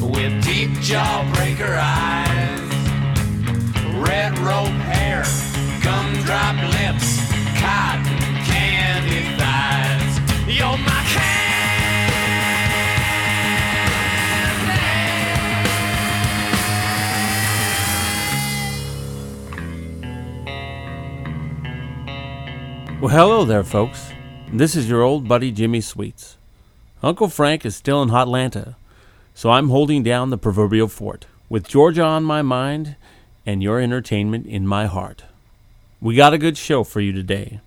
with deep jawbreaker eyes, red rope hair, gumdrop lips, cotton candy thighs. You're my. Well, hello there, folks. This is your old buddy Jimmy Sweets. Uncle Frank is still in Hotlanta, so I'm holding down the proverbial fort, with Georgia on my mind and your entertainment in my heart. We got a good show for you today.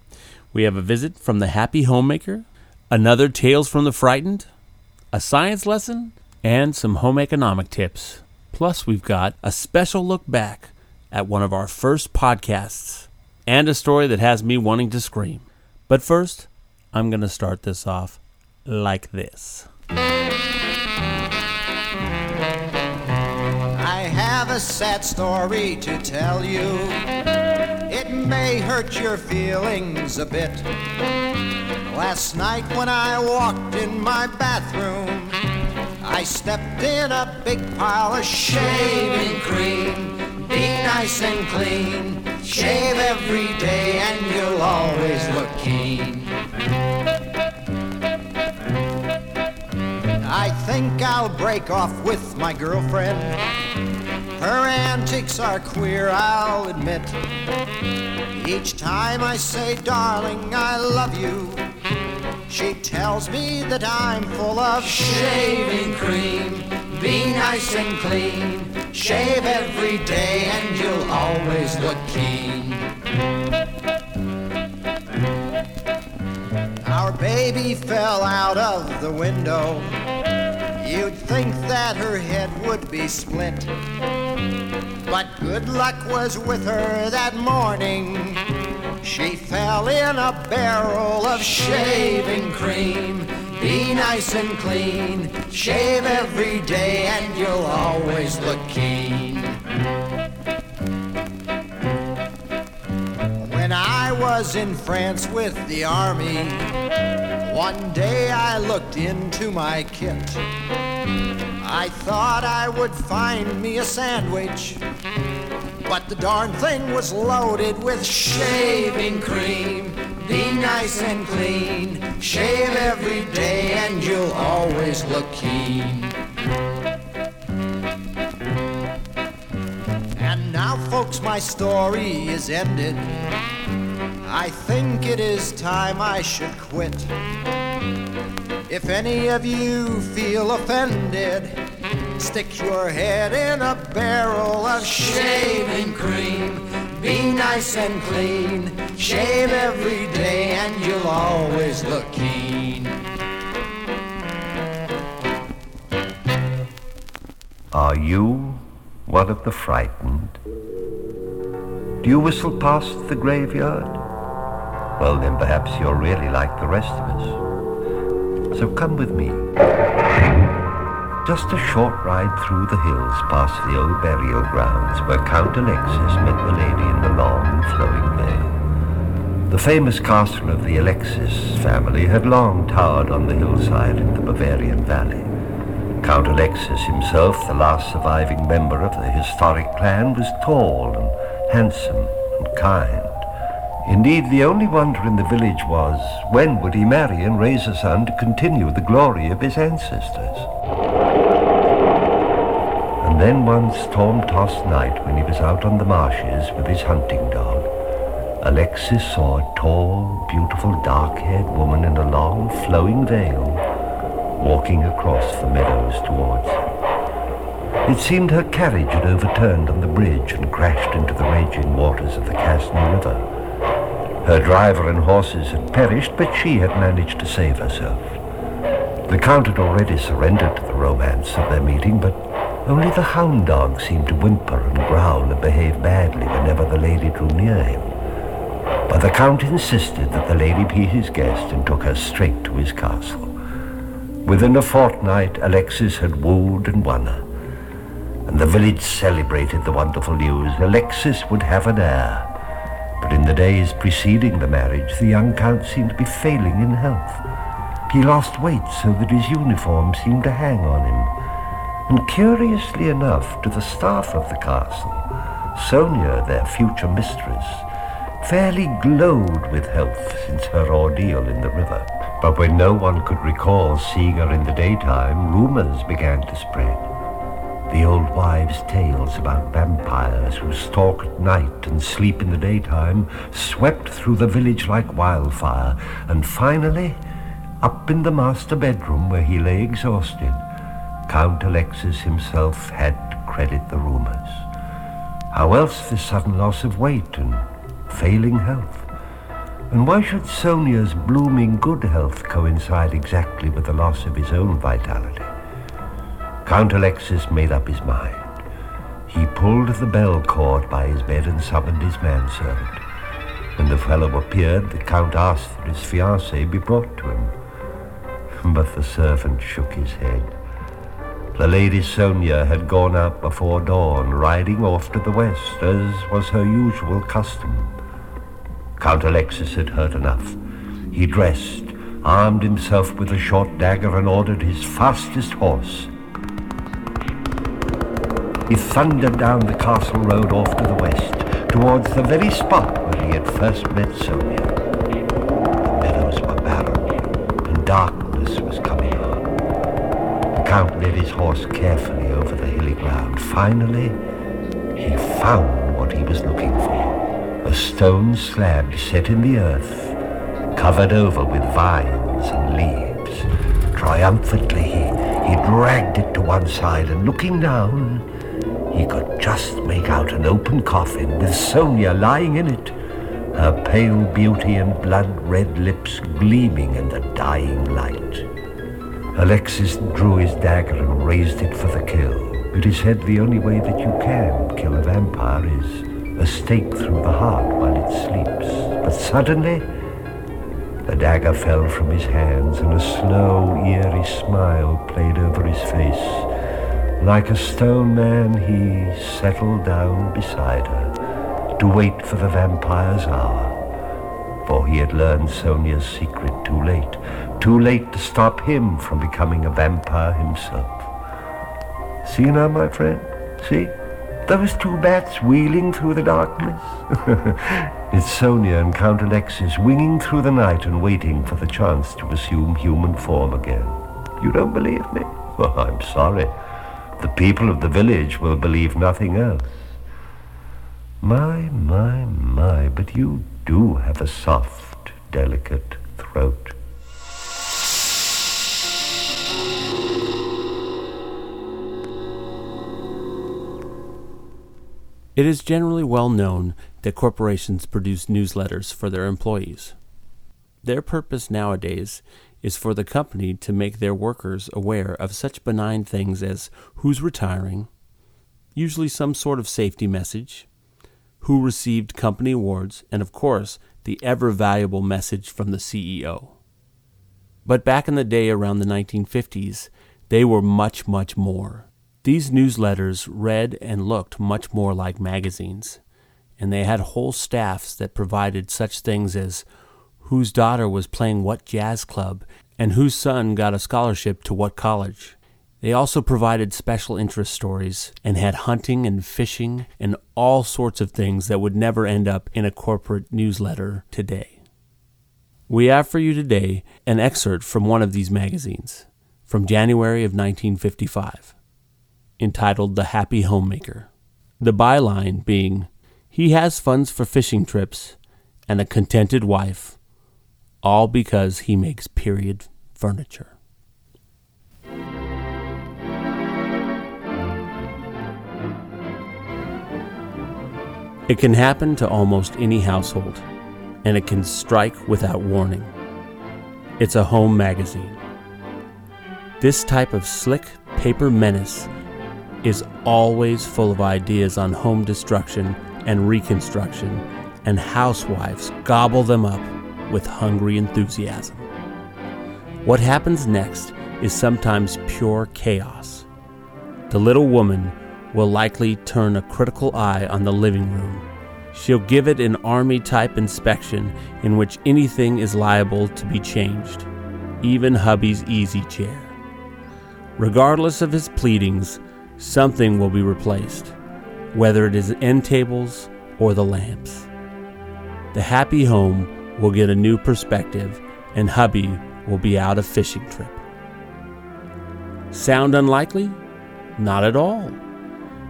We have a visit from the Happy Homemaker, another Tales from the Frightened, a science lesson, and some home economic tips. Plus, we've got a special look back at one of our first podcasts and a story that has me wanting to scream. But first, I'm going to start this off like this. Sad story to tell you. It may hurt your feelings a bit. Last night when I walked in my bathroom, I stepped in a big pile of shaving cream. Be nice and clean. Shave every day and you'll always look keen. I think I'll break off with my girlfriend. Her antics are queer, I'll admit. Each time I say, darling, I love you, she tells me that I'm full of shaving cream. Be nice and clean. Shave every day and you'll always look keen. Our baby fell out of the window. You'd think that her head would be split. But good luck was with her that morning. She fell in a barrel of shaving cream. Be nice and clean. Shave every day and you'll always look keen. When I was in France with the army, one day I looked into my kit. I thought I would find me a sandwich, but the darn thing was loaded with shaving cream. Be nice and clean, shave every day, and you'll always look keen. And now, folks, my story is ended. I think it is time I should quit. If any of you feel offended, stick your head in a barrel of shaving cream. Be nice and clean. Shave every day and you'll always look keen. Are you one of the frightened? Do you whistle past the graveyard? Well, then perhaps you're really like the rest of us. So come with me. Just a short ride through the hills past the old burial grounds where Count Alexis met the lady in the long flowing veil. The famous castle of the Alexis family had long towered on the hillside in the Bavarian valley. Count Alexis himself, the last surviving member of the historic clan, was tall and handsome and kind. Indeed, the only wonder in the village was when would he marry and raise a son to continue the glory of his ancestors? And then one storm-tossed night when he was out on the marshes with his hunting dog, Alexis saw a tall, beautiful, dark-haired woman in a long, flowing veil walking across the meadows towards him. It seemed her carriage had overturned on the bridge and crashed into the raging waters of the Casney River. Her driver and horses had perished, but she had managed to save herself. The Count had already surrendered to the romance of their meeting, but only the hound dog seemed to whimper and growl and behave badly whenever the lady drew near him. But the Count insisted that the lady be his guest and took her straight to his castle. Within a fortnight, Alexis had wooed and won her, and the village celebrated the wonderful news. Alexis would have an heir. The days preceding the marriage, the young Count seemed to be failing in health. He lost weight so that his uniform seemed to hang on him. And curiously enough, to the staff of the castle, Sonia, their future mistress, fairly glowed with health since her ordeal in the river. But when no one could recall seeing her in the daytime, rumors began to spread. The old wives' tales about vampires who stalk at night and sleep in the daytime swept through the village like wildfire, and finally, up in the master bedroom where he lay exhausted, Count Alexis himself had to credit the rumors. How else the sudden loss of weight and failing health? And why should Sonia's blooming good health coincide exactly with the loss of his own vitality? Count Alexis made up his mind. He pulled the bell cord by his bed and summoned his manservant. When the fellow appeared, the Count asked that his fiancée be brought to him. But the servant shook his head. The Lady Sonia had gone out before dawn, riding off to the west, as was her usual custom. Count Alexis had heard enough. He dressed, armed himself with a short dagger, and ordered his fastest horse. He thundered down the castle road off to the west, towards the very spot where he had first met Sonia. The meadows were barren, and darkness was coming on. The Count led his horse carefully over the hilly ground. Finally, he found what he was looking for a stone slab set in the earth, covered over with vines and leaves. Triumphantly, he, he dragged it to one side, and looking down, he could just make out an open coffin with Sonia lying in it, her pale beauty and blood-red lips gleaming in the dying light. Alexis drew his dagger and raised it for the kill. But is said the only way that you can kill a vampire is a stake through the heart while it sleeps. But suddenly, the dagger fell from his hands and a slow, eerie smile played over his face. Like a stone man, he settled down beside her to wait for the vampire's hour. For he had learned Sonia's secret too late, too late to stop him from becoming a vampire himself. See now, my friend, see? Those two bats wheeling through the darkness? it's Sonia and Count Alexis winging through the night and waiting for the chance to assume human form again. You don't believe me? Well, I'm sorry. The people of the village will believe nothing else. My, my, my, but you do have a soft, delicate throat. It is generally well known that corporations produce newsletters for their employees. Their purpose nowadays is for the company to make their workers aware of such benign things as who's retiring, usually some sort of safety message, who received company awards, and of course, the ever valuable message from the CEO. But back in the day around the 1950s, they were much, much more. These newsletters read and looked much more like magazines, and they had whole staffs that provided such things as whose daughter was playing what jazz club and whose son got a scholarship to what college. They also provided special interest stories and had hunting and fishing and all sorts of things that would never end up in a corporate newsletter today. We have for you today an excerpt from one of these magazines from January of 1955. entitled The Happy Homemaker. The byline being, He has funds for fishing trips and a contented wife, all because he makes period furniture. It can happen to almost any household, and it can strike without warning. It's a home magazine. This type of slick paper menace is always full of ideas on home destruction and reconstruction, and housewives gobble them up with hungry enthusiasm. What happens next is sometimes pure chaos. The little woman will likely turn a critical eye on the living room. She'll give it an army type inspection in which anything is liable to be changed, even hubby's easy chair. Regardless of his pleadings, something will be replaced, whether it is end tables or the lamps. The happy home will get a new perspective, and hubby will be out a fishing trip. Sound unlikely? Not at all.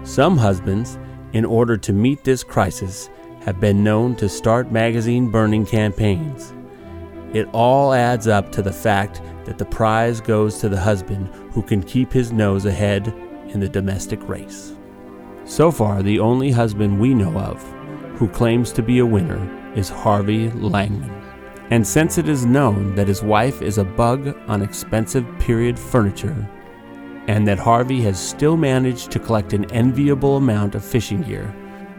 Some husbands, in order to meet this crisis, have been known to start magazine burning campaigns. It all adds up to the fact that the prize goes to the husband who can keep his nose ahead in the domestic race. So far, the only husband we know of who claims to be a winner is Harvey Langman. And since it is known that his wife is a bug on expensive period furniture, and that Harvey has still managed to collect an enviable amount of fishing gear,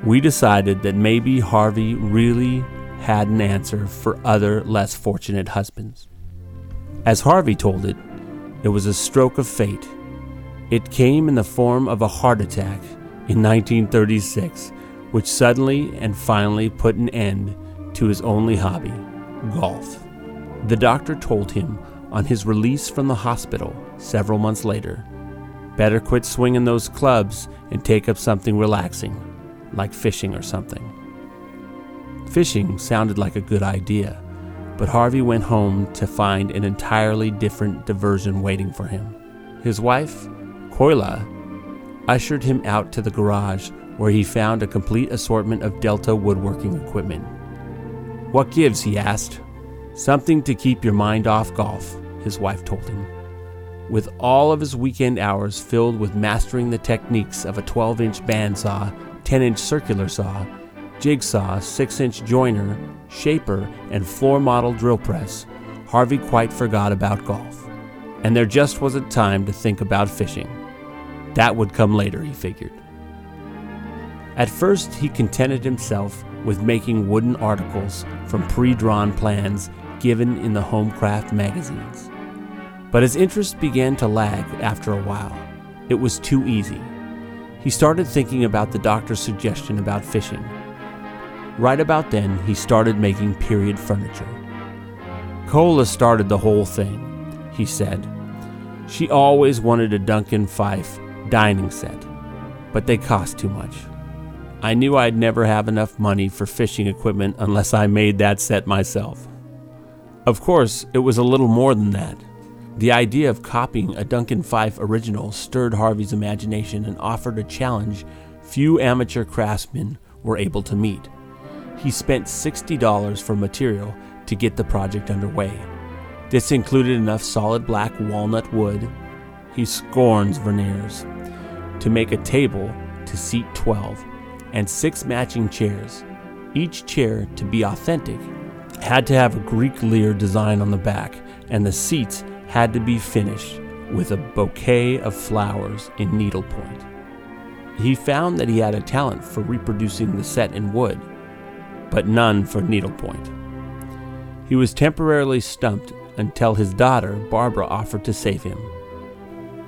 we decided that maybe Harvey really had an answer for other less fortunate husbands. As Harvey told it, it was a stroke of fate. It came in the form of a heart attack in 1936, which suddenly and finally put an end to his only hobby, golf. The doctor told him on his release from the hospital several months later better quit swinging those clubs and take up something relaxing, like fishing or something. Fishing sounded like a good idea, but Harvey went home to find an entirely different diversion waiting for him. His wife, Koila, ushered him out to the garage where he found a complete assortment of Delta woodworking equipment. What gives? he asked. Something to keep your mind off golf, his wife told him. With all of his weekend hours filled with mastering the techniques of a 12 inch bandsaw, 10 inch circular saw, jigsaw, 6 inch joiner, shaper, and floor model drill press, Harvey quite forgot about golf. And there just wasn't time to think about fishing. That would come later, he figured. At first, he contented himself with making wooden articles from pre drawn plans given in the Homecraft magazines. But his interest began to lag after a while. It was too easy. He started thinking about the doctor's suggestion about fishing. Right about then, he started making period furniture. Cola started the whole thing, he said. She always wanted a Duncan Phyfe dining set, but they cost too much. I knew I'd never have enough money for fishing equipment unless I made that set myself. Of course, it was a little more than that. The idea of copying a Duncan Phyfe original stirred Harvey's imagination and offered a challenge few amateur craftsmen were able to meet. He spent $60 for material to get the project underway. This included enough solid black walnut wood, he scorns veneers, to make a table to seat 12, and six matching chairs. Each chair, to be authentic, had to have a Greek lyre design on the back, and the seats had to be finished with a bouquet of flowers in needlepoint. He found that he had a talent for reproducing the set in wood, but none for needlepoint. He was temporarily stumped until his daughter, Barbara, offered to save him.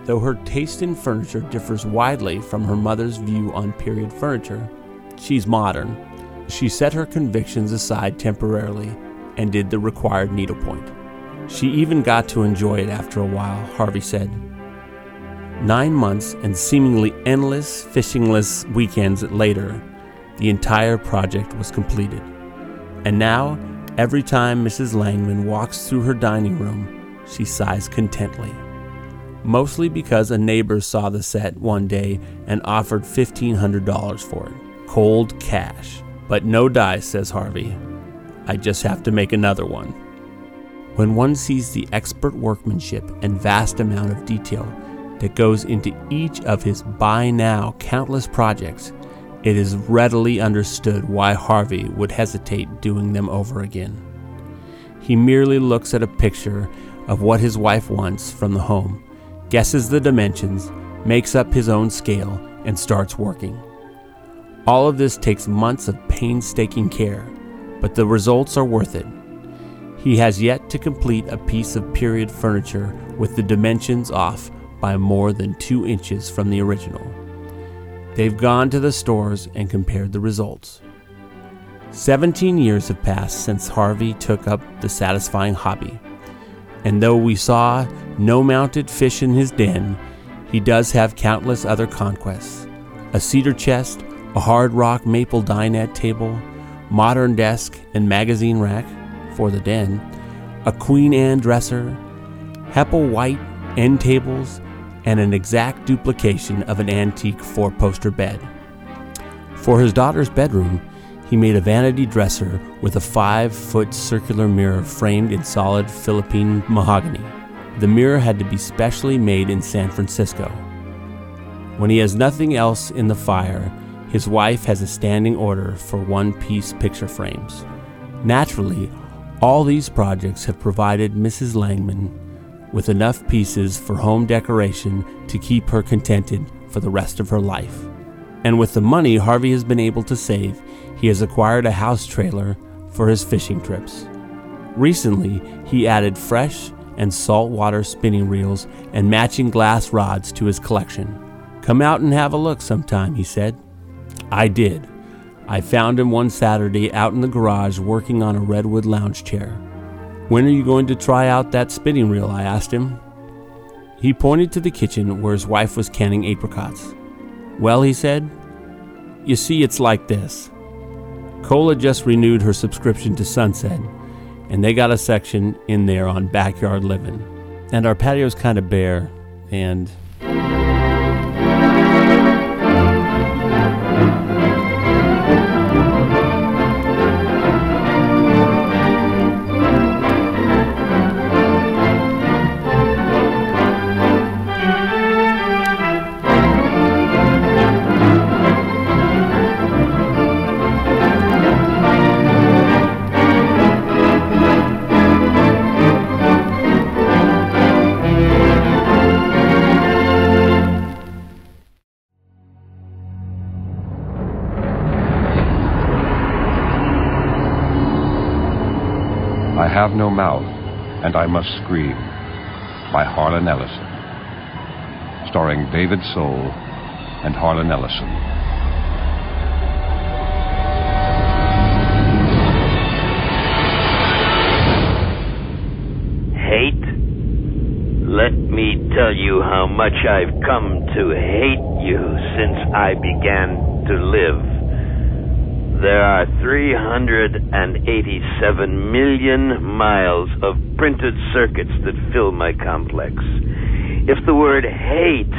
Though her taste in furniture differs widely from her mother's view on period furniture, she's modern. She set her convictions aside temporarily and did the required needlepoint. She even got to enjoy it after a while, Harvey said. Nine months and seemingly endless, fishingless weekends later, the entire project was completed. And now, every time Mrs. Langman walks through her dining room, she sighs contently. Mostly because a neighbor saw the set one day and offered $1,500 for it. Cold cash. But no dice, says Harvey. I just have to make another one. When one sees the expert workmanship and vast amount of detail that goes into each of his by now countless projects, it is readily understood why Harvey would hesitate doing them over again. He merely looks at a picture of what his wife wants from the home, guesses the dimensions, makes up his own scale, and starts working. All of this takes months of painstaking care, but the results are worth it. He has yet to complete a piece of period furniture with the dimensions off by more than two inches from the original. They've gone to the stores and compared the results. 17 years have passed since Harvey took up the satisfying hobby. And though we saw no mounted fish in his den, he does have countless other conquests a cedar chest, a hard rock maple dinette table, modern desk and magazine rack for the den, a Queen Anne dresser, Hepplewhite end tables, and an exact duplication of an antique four poster bed. For his daughter's bedroom, he made a vanity dresser with a five foot circular mirror framed in solid Philippine mahogany. The mirror had to be specially made in San Francisco. When he has nothing else in the fire, his wife has a standing order for one piece picture frames. Naturally, all these projects have provided Mrs. Langman with enough pieces for home decoration to keep her contented for the rest of her life. And with the money Harvey has been able to save, he has acquired a house trailer for his fishing trips. Recently, he added fresh and saltwater spinning reels and matching glass rods to his collection. Come out and have a look sometime, he said. I did. I found him one Saturday out in the garage working on a redwood lounge chair. When are you going to try out that spinning reel? I asked him. He pointed to the kitchen where his wife was canning apricots. Well, he said, you see, it's like this. Cola just renewed her subscription to Sunset, and they got a section in there on backyard living. And our patio's kind of bare, and and I must scream, by Harlan Ellison. Starring David Soul and Harlan Ellison. Hate? Let me tell you how much I've come to hate you since I began to live. There are 387 million miles of printed circuits that fill my complex. If the word hate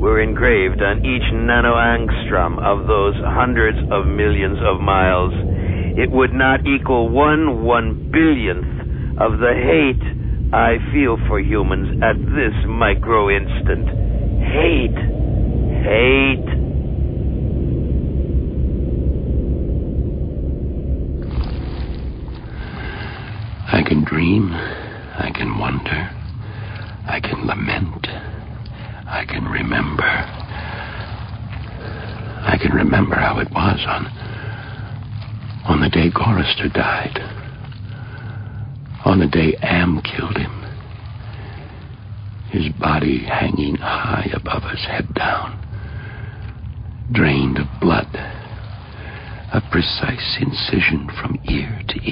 were engraved on each nanoangstrom of those hundreds of millions of miles, it would not equal one one billionth of the hate I feel for humans at this micro instant. Hate. Hate. I can dream. I can wonder. I can lament. I can remember. I can remember how it was on on the day Gorrister died. On the day Am killed him. His body hanging high above us, head down. Drained of blood. A precise incision from ear to ear.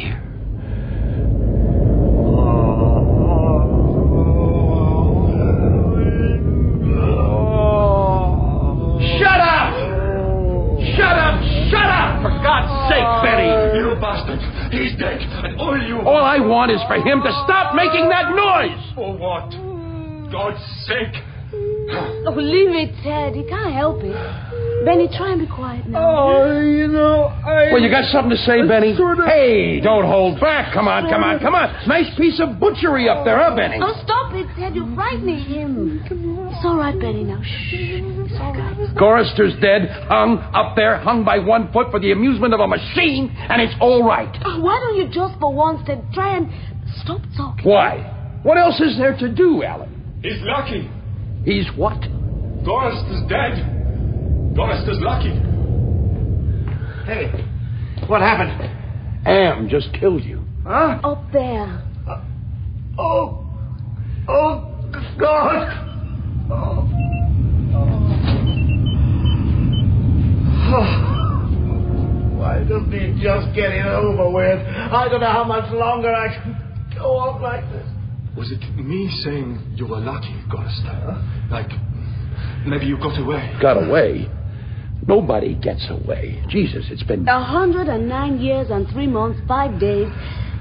Want is for him to stop making that noise! For what? God's sake, Oh, leave it, Ted. He can't help it. Benny, try and be quiet now. Oh, you know, I. Well, you got something to say, Benny? sort of- Hey, don't hold back. Come on, come on, come on. Nice piece of butchery up there, huh, Benny? Oh, stop it, Ted. You're frightening him. It's all right, Benny. Now, shh. It's all right. Dead, hung up there, hung by one foot for the amusement of a machine, and it's all right. Oh, why don't you just for once, Ted, try and stop talking? Why? What else is there to do, Alan? He's lucky. He's what? Gorst is dead. Gorst is lucky. Hey, what happened? Am just killed you. Huh? Up there. Oh, oh, God. Oh. Oh. Why doesn't he just get it over with? I don't know how much longer I can go on like this. Was it me saying you were lucky, Gorst? Like, maybe you got away. Got away. Nobody gets away. Jesus, it's been. A hundred and nine years and three months, five days,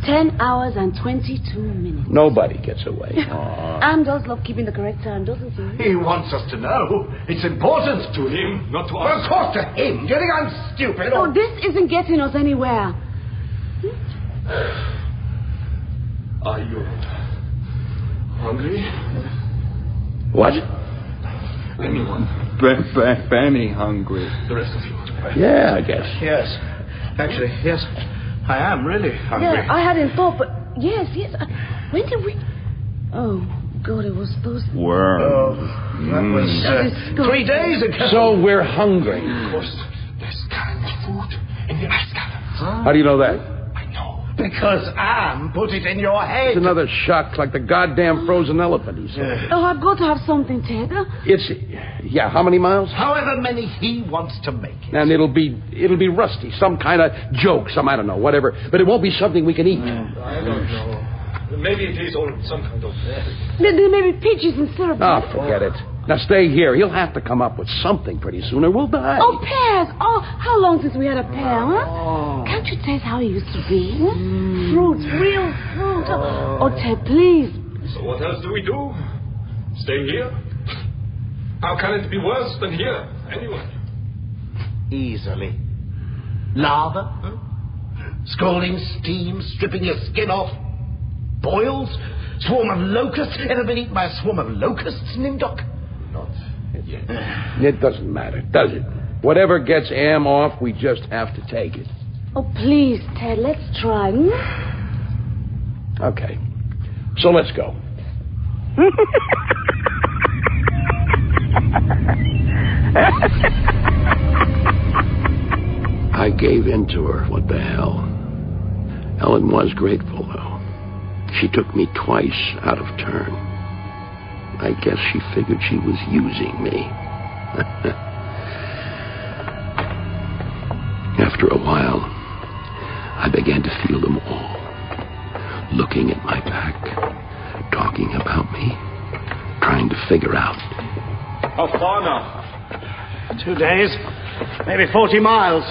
ten hours and twenty-two minutes. Nobody gets away. Am does love keeping the correct time, doesn't he? He wants us to know. It's important. To him, not to Well, us. of course to him. Do you think I'm stupid? No, this isn't getting us anywhere. Are you hungry? What? Anyone? Benny hungry. The rest of you. Yeah, I guess. Yes. Actually, yes. I am really hungry. Yeah, I hadn't thought, but yes, yes. Uh, When did we? Oh God, it was those. to... Worm. Oh, that was uh, is three days ago. So we're hungry. Of course, there's canned food in the ice cabin. How do you know that? I know. Put it in your head. It's another shock like the goddamn frozen elephant, he said. Oh, I've got to have something, Ted. It's. Yeah, how many miles? However many he wants to make it. And it'll be it'll be rusty, some kind of joke, some I don't know, whatever. But it won't be something we can eat. I don't know. Maybe it is all some kind of. There, there may be peaches and syrup. Oh, forget it. Now stay here. He'll have to come up with something pretty soon, or we'll die. Oh, pears. Oh, how long since we had a pear, huh? Oh. Can't you taste how it used to be? huh? Fruits, real fruit. Oh, oh, Ted, please. So what else do we do? Stay here? How can it be worse than here, anyway? Easily. Lava? Huh? Scalding steam, stripping your skin off. Boils? Swarm of locusts? Ever been eaten by a swarm of locusts, Nimdok? Not yet. It doesn't matter, does it? Whatever gets Am off, we just have to take it. Oh, please, Ted, let's try. hmm? Okay. So let's go. I gave in to her. What the hell? Ellen was grateful, though. She took me twice out of turn. I guess she figured she was using me. After a while, I began to feel them all. Looking at my back, talking about me, trying to figure out. How far now? Two days, maybe 40 miles.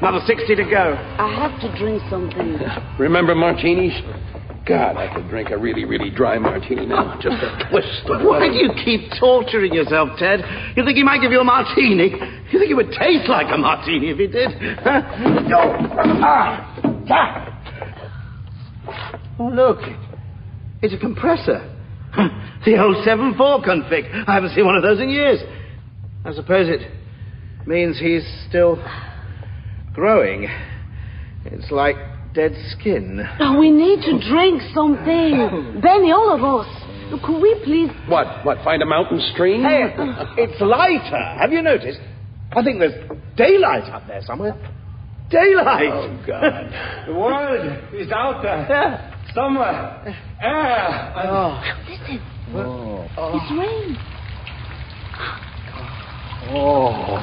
Another 60 to go. I have to drink something. Remember martinis? God, I could drink a really, really dry martini now. Just a twist of Why do you keep torturing yourself, Ted? You think he might give you a martini? You think it would taste like a martini if he did? Huh? No. Ah. Ah. Oh, look. It's a compressor. The old 7-4 config. I haven't seen one of those in years. I suppose it means he's still growing. It's like dead skin. Oh, we need to drink something. Benny, all of us. Could we please... What? What? Find a mountain stream? Hey, it's lighter. Have you noticed? I think there's daylight up there somewhere. Daylight. Oh, God. The world is out there. Somewhere. Air. Oh. Listen. It's rain. Oh. Oh,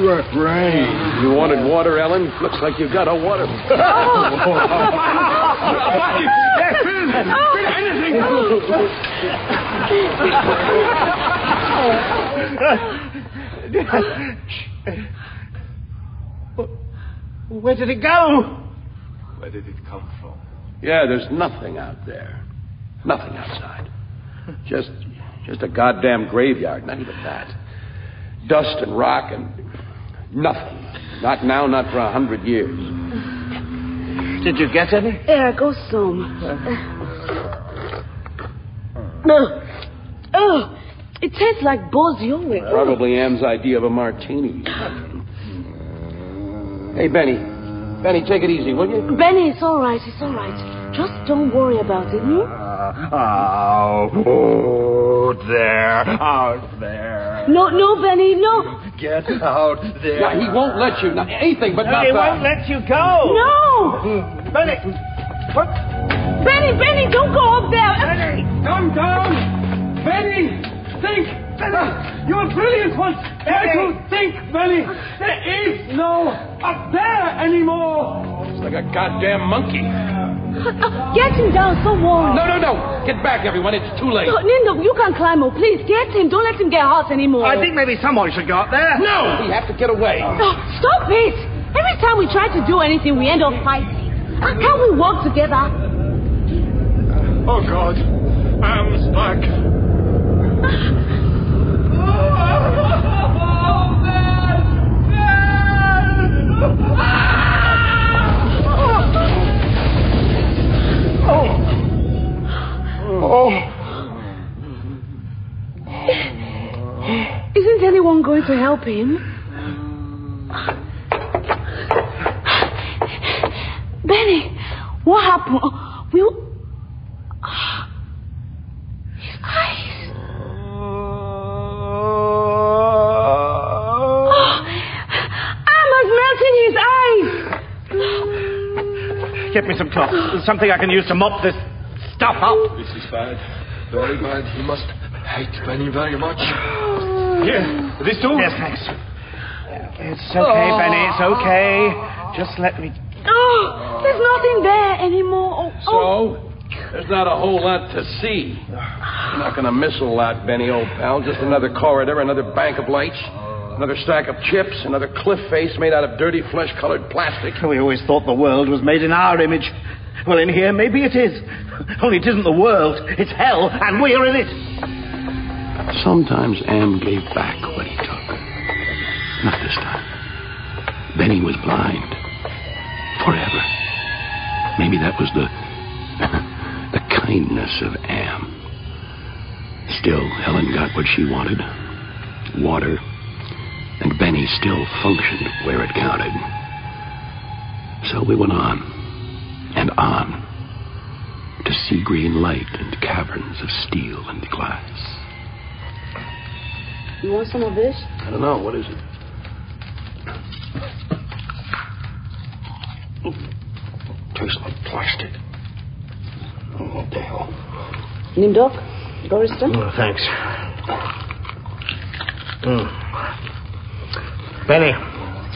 rough rain. You wanted water, Ellen? Looks like you got a water. Oh! Where did it go? Where did it come from? Yeah, there's nothing out there. Nothing outside. Just, Just a goddamn graveyard, not even that. Dust and rock and nothing. Not now, not for a hundred years. Did you get any? Here, go oh, some. Oh, oh, it tastes like Bozioic. Probably Am's idea of a martini. Hey, Benny. Benny, take it easy, will you? Benny, it's all right. It's all right. Just don't worry about it, hmm? Out there, out there. No, no, Benny, no. Get out there. Yeah, he won't let you. Not anything but not He that. won't let you go. No! Benny, what? Benny, Benny, don't go up there. Benny, come down! Benny! Think! Benny! You're a brilliant one! Try to think, Benny! There is no up there anymore! It's like a goddamn monkey. Uh, get him down, so warm. No, no, no. Get back, everyone. It's too late. No, Nimdok, you can't climb up. Please, get him. Don't let him get hot anymore. I think maybe someone should go up there. No! We have to get away. Oh, stop it! Every time we try to do anything, we end up fighting. Uh, can't we work together? Oh, God. Am's back. Isn't anyone going to help him? Benny, what happened? Oh, We. His eyes. Oh, his eyes. Get me some cloth. Something I can use to mop this stuff up. This is bad. Very bad. He must hate Benny very much. Here, this too? Yes, thanks. It's okay, oh. Benny. It's okay. Just let me. Oh, there's nothing there anymore. Oh, oh. So, there's not a whole lot to see. You're not going to miss a lot, Benny, old pal. Just another corridor, another bank of lights, another stack of chips, another cliff face made out of dirty flesh-colored plastic. We always thought the world was made in our image. Well, in here, maybe it is. Only it isn't the world. It's hell, and we're in it. Sometimes Am gave back what he took. Not this time. Benny was blind. Forever. Maybe that was the. the kindness of Am. Still, Ellen got what she wanted water. And Benny still functioned where it counted. So we went on and on to sea green light and caverns of steel and glass. You want some of this? I don't know. What is it? Tastes like plastic. Oh, what the hell? Nimdok? Gorrister? Oh, thanks. Mm. Benny,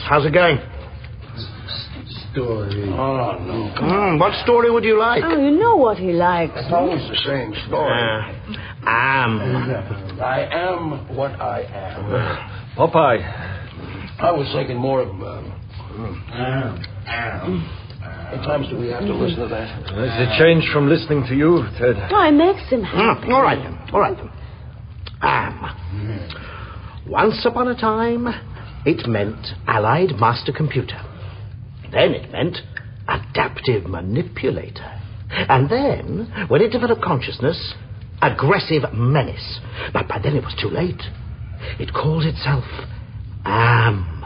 how's it going? Story. Oh, no. Mm, what story would you like? Oh, you know what he likes. It's always the same story. Uh, am. I am what I am. Popeye. I was thinking more of. Um, what times do we have to listen to that? It's a change from listening to you, Ted. Oh, it makes him happy. Mm, all right then. All right then. Am. Once upon a time, it meant Allied Master Computer. Then it meant Adaptive Manipulator. And then, when it developed consciousness, Aggressive Menace. But by then it was too late. It called itself Am.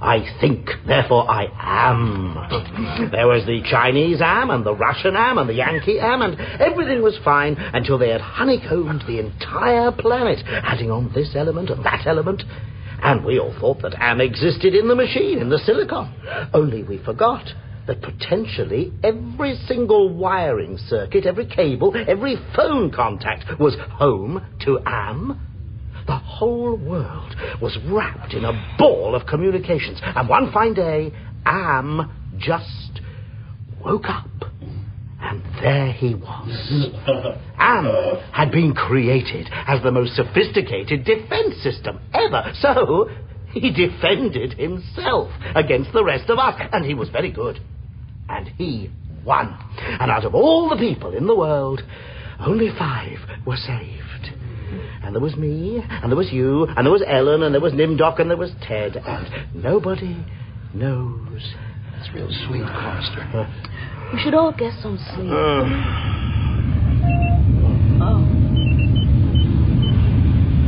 I think, therefore I am. There was the Chinese am, and the Russian am, and the Yankee am, and everything was fine until they had honeycombed the entire planet, adding on this element and that element. And we all thought that am existed in the machine, in the silicon. Only we forgot that potentially every single wiring circuit, every cable, every phone contact was home to am. The whole world was wrapped in a ball of communications. And one fine day, Am just woke up. And there he was. Am had been created as the most sophisticated defense system ever. So he defended himself against the rest of us. And he was very good. And he won. And out of all the people in the world, only five were saved. And there was me, and there was you, and there was Ellen, and there was Nimdok, and there was Ted, and nobody knows. That's real sweet, Gorrister. We should all get some sleep. Uh, Oh.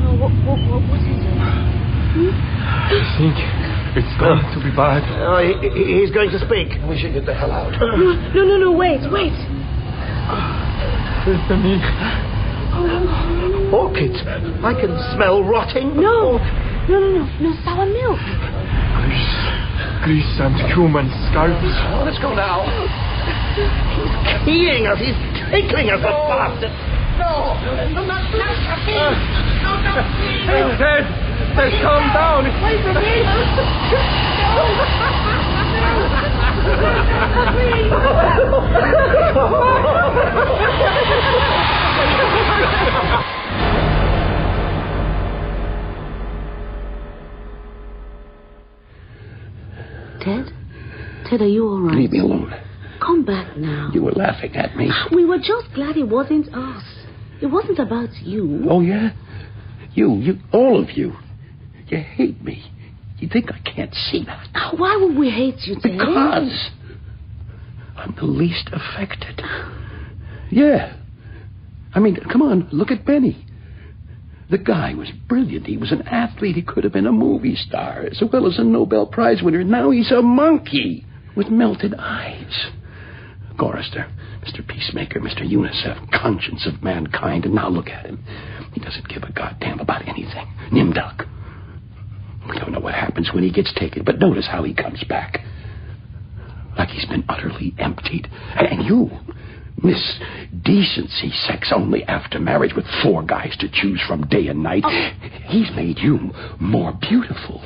Oh, what, what, what, what is it? I think it's going to be bad. oh, he, he- he's going to speak. We should get the hell out. No, no, no, no, wait, wait. Penny. Orchids. I can smell rotting. No, no, no, no, no sour milk. Grease. Grease and human scalps. Let's go now. He's keying us. He's tickling us, the bastard. No. No, not, not caffeine. No, no, please. Uh. Ted! Ted, calm down. Wait for me. Ted? Ted, are you all right? Leave me alone. Come back now. You were laughing at me. We were just glad it wasn't us. It wasn't about you. Oh, yeah? You, you, all of you. You hate me. You think I can't see that? Why would we hate you, Ted? Because I'm the least affected. Yeah. I mean, come on, look at Benny. The guy was brilliant. He was an athlete. He could have been a movie star as well as a Nobel Prize winner. Now he's a monkey with melted eyes. Gorrister, Mr. Peacemaker, Mr. UNICEF, conscience of mankind, and now look at him. He doesn't give a goddamn about anything. Nimdok. We don't know what happens when he gets taken, but notice how he comes back. Like he's been utterly emptied. And you, Miss Decency, sex only after marriage with four guys to choose from day and night, oh. he's made you more beautiful.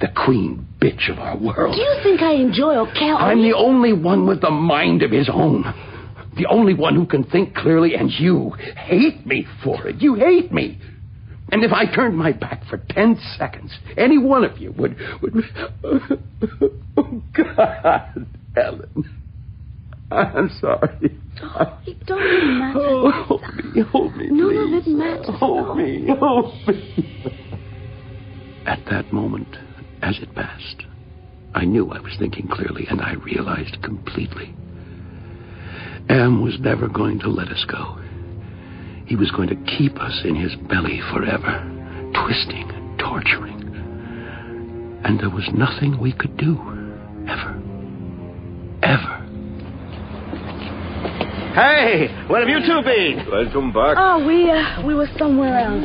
The queen bitch of our world. Do you think I enjoy care? I'm the only one with a mind of his own. The only one who can think clearly, and you hate me for it. You hate me. And if I turned my back for ten seconds, any one of you would would Oh God, Ellen. I'm sorry. Oh, it don't really matter. Oh, hold me, hold me, no, please. no, it matters. Hold me, hold me. At that moment, as it passed, I knew I was thinking clearly, and I realized completely. Am was never going to let us go. He was going to keep us in his belly forever, twisting and torturing. And there was nothing we could do, Hey, where have you two been? Welcome back. Oh, we uh, we were somewhere else.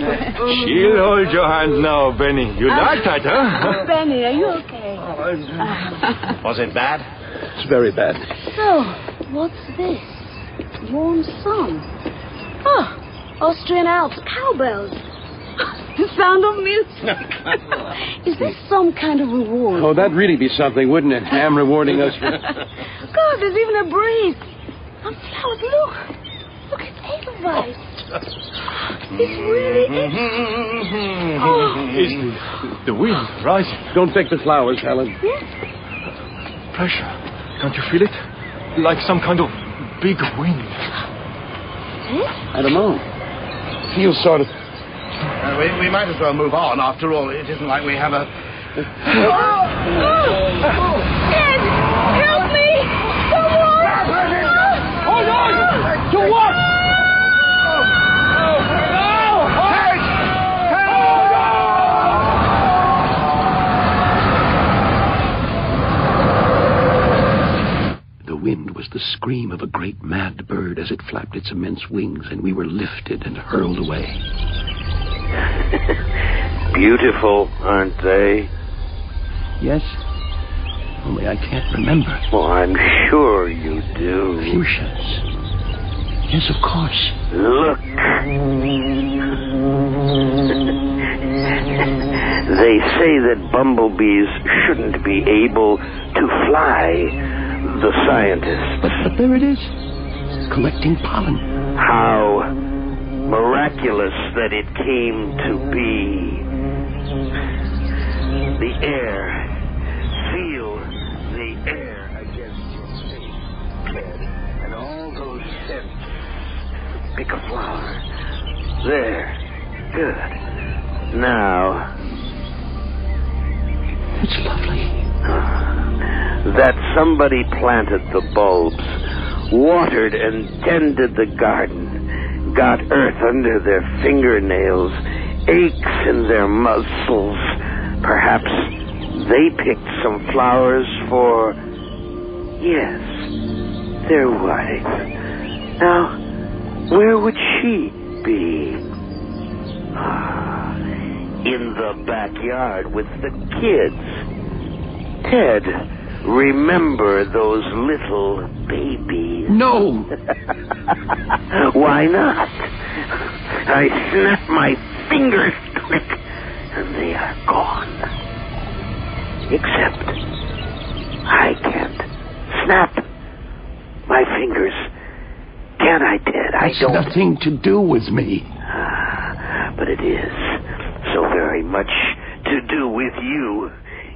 She'll hold your hand now, Benny. You Uh, like that, huh? Oh, Benny, are you okay? Was it bad? It's very bad. So, what's this? Warm sun. Oh, Austrian Alps, cowbells. the sound of music. Is this some kind of reward? Oh, that'd really be something, wouldn't it? Am rewarding us for. God, there's even a breeze. And flowers, look. Look, it's Edelweiss. It's really... Oh. Is the wind rising? Don't take the flowers, Helen. Pressure. Can't you feel it? Like some kind of big wind. I don't know. Feels sort of. Uh, we, we might as well move on. After all, it isn't like we have a. Ed, help me! Someone! Hold on! To what? The wind was the scream of a great mad bird as it flapped its immense wings, and we were lifted and hurled away. Beautiful, aren't they? Yes? Only I can't remember. Well, I'm sure you do. Fuchsias. Yes, of course. Look. they say that bumblebees shouldn't be able to fly. The scientists. But, but there it is. Collecting pollen. How miraculous that it came to be. The air. Feel Pick a flower. There. Good. Now, It's lovely. Uh, that somebody planted the bulbs, watered and tended the garden, got earth under their fingernails, aches in their muscles. Perhaps they picked some flowers for, yes, their wife. Now, where would she be? Ah, in the backyard with the kids. Ted, remember those little babies? No. Why not? I snap my fingers, click, and they are gone. Except I can't snap my fingers. Can I, Ted? I don't. nothing to do with me. Ah, but it is so very much to do with you.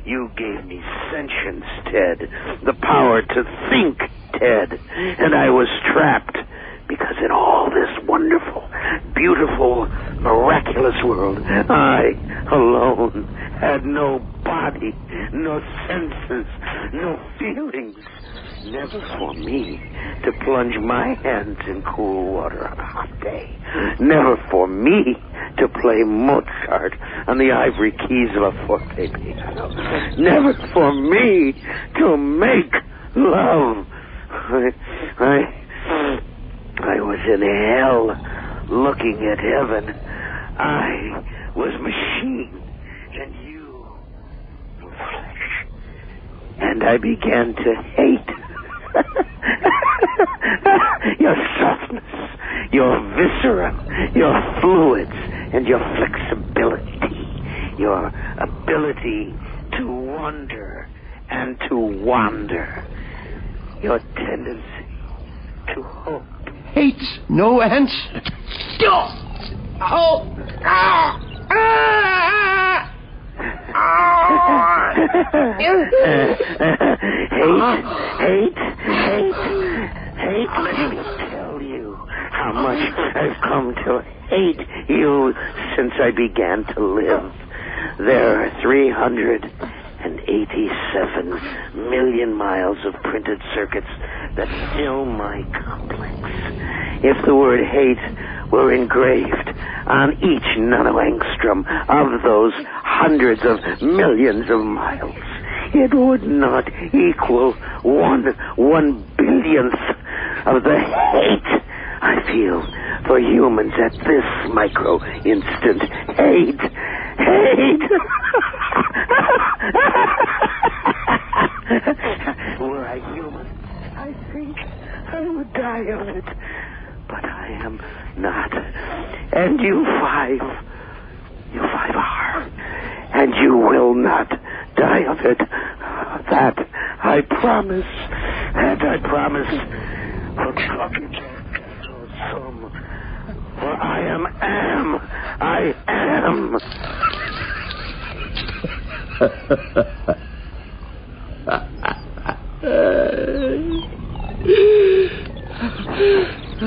You gave me sentience, Ted. The power to think, Ted. And I was trapped because in all this wonderful, beautiful, miraculous world, I alone had no body, no senses, no feelings. Never for me to plunge my hands in cool water on a hot day. Never for me to play Mozart on the ivory keys of a forte piano. Never for me to make love. I, I, I was in hell looking at heaven. I was machine, and you were flesh. And I began to hate your softness, your viscera, your fluids, and your flexibility, your ability to wonder and to wander, your tendency to hope. Hates no answer. Oh! Ah! Ah! Hate, hate, hate, hate. Let me tell you how much I've come to hate you since I began to live. There are 387 million miles of printed circuits that fill my complex. If the word hate were engraved on each nanoangstrom of those hundreds of millions of miles, it would not equal one one billionth of the hate I feel for humans at this micro instant. Hate, hate. Were I human, I think I would die of it. But I am not. And you five, you five are. And you will not die of it. That I promise. And I promise. For talking some. For I am, am. I am. so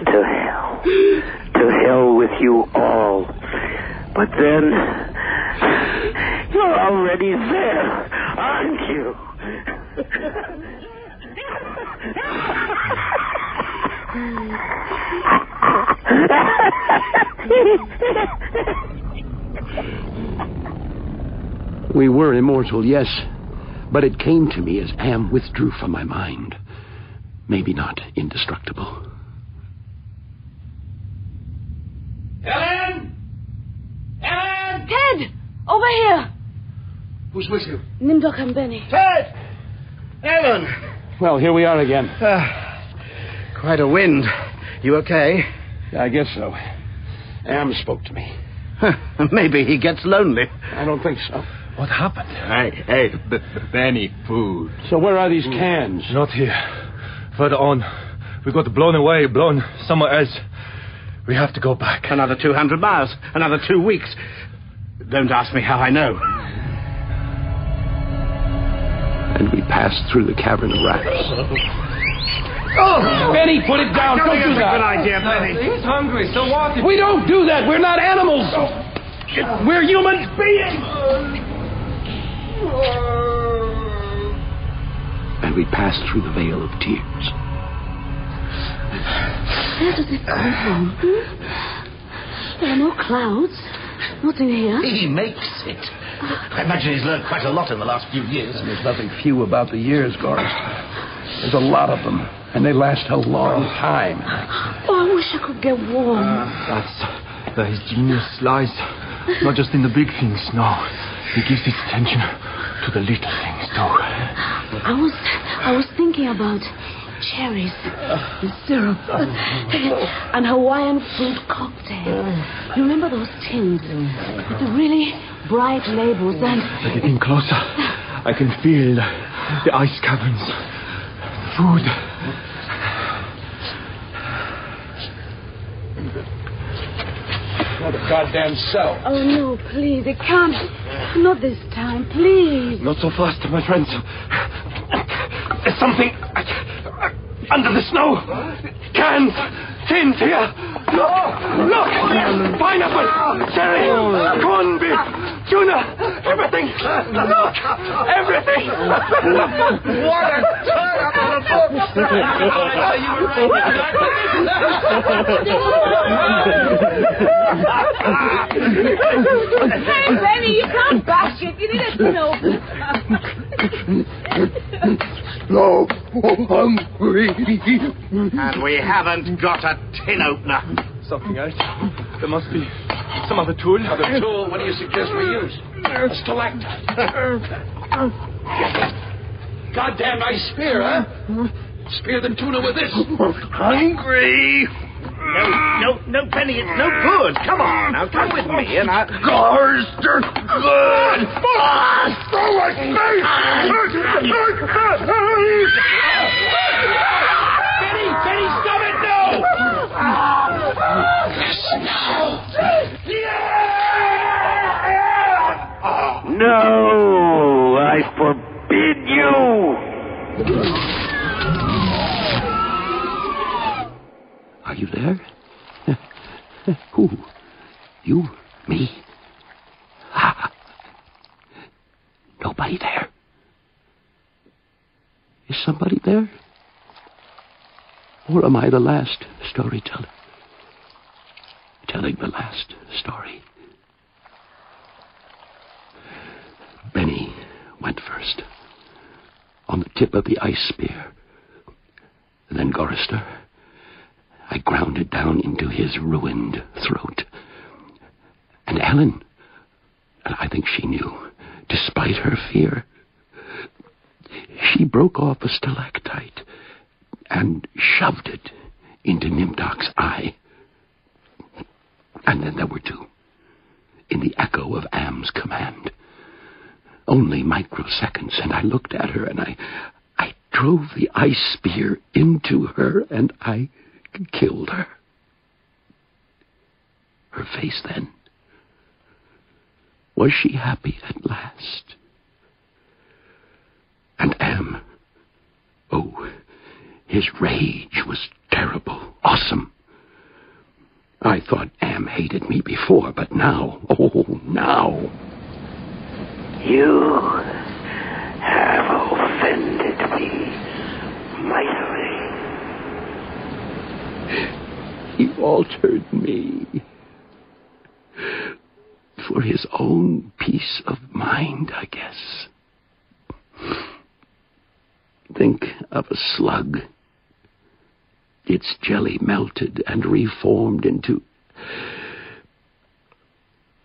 to hell. To hell with you all. But then, you're already there, aren't you? We were immortal, yes. But it came to me as Am withdrew from my mind. Maybe not indestructible. Ellen! Ellen! Ted! Over here! Who's with you? Nimdok and Benny. Ted! Ellen! Well, here we are again. Ah, quite a wind. You okay? I guess so. Am spoke to me. Maybe he gets lonely. I don't think so. What happened? Hey, hey, B- B- Benny, food. So where are these cans? Not here. Further on. We got blown away, blown somewhere else. We have to go back. Another 200 miles. Another two weeks. Don't ask me how I know. And we passed through the cavern of rats. Oh, Benny, put it down. I Don't think do it's a that. good idea, Benny. He's hungry, so what? We don't do that. We're not animals. Oh, We're human beings. And we passed through the veil of tears. Where does it come from? Hmm? There are no clouds. Nothing here. He makes it. I imagine he's learned quite a lot in the last few years. And There's nothing few about the years, Gorris. There's a lot of them, and they last a long time. Oh, I wish I could get warm. That's where his genius lies. Not just in the big things, no. He gives his attention to the little things, too. I was I was thinking about cherries and syrup and Hawaiian fruit cocktail. You remember those tins with the really bright labels and They're getting closer. I can feel the ice caverns. Food. A goddamn cell. Oh no, please, it can't. Not this time, please. Not so fast, my friends. There's something uh, uh, under the snow. Cans, tins here. Look, look. Pineapple, cherry, corned beef, tuna, everything. Look, everything. What a turn up on the books! Hey, Benny, you can't bash it. You need a snow. No, I'm hungry. And we haven't got a tin opener. Something else. There must be some other tool. Other tool, what do you suggest we use? A Stalactite. Goddamn nice spear, huh? Spear the tuna with this. Hungry! No, no, no, Benny, it's no good. Come on, now come with me and I. Gorrister, good. Throw it, Benny, Benny, stop it No, I forbid you. Are you there? Who? You? Me? Ah. Nobody there. Is somebody there? Or am I the last storyteller? Telling the last story. Benny went first. On the tip of the ice spear. Then Gorrister. I ground it down into his ruined throat. And Ellen, I think she knew, despite her fear, she broke off a stalactite and shoved it into Nimdok's eye. And then there were two, in the echo of Am's command. Only microseconds, and I looked at her and I, I drove the ice spear into her and I killed her. Her face then. Was she happy at last? And Am. Oh, his rage was terrible, awesome. I thought Am hated me before, but now, oh, now. You have offended me mightily. He altered me for his own peace of mind, I guess. Think of a slug. Its jelly melted and reformed into.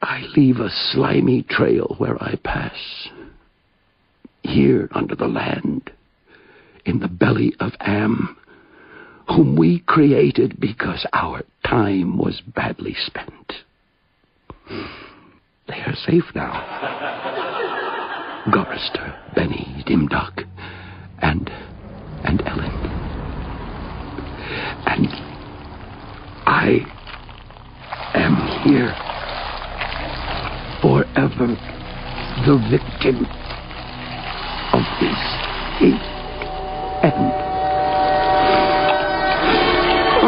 I leave a slimy trail where I pass. Here under the land, in the belly of Am, whom we created because our time was badly spent. They are safe now. Gorrister, Benny, Nimdok, and and Ellen. And I am here forever the victim of this hate and I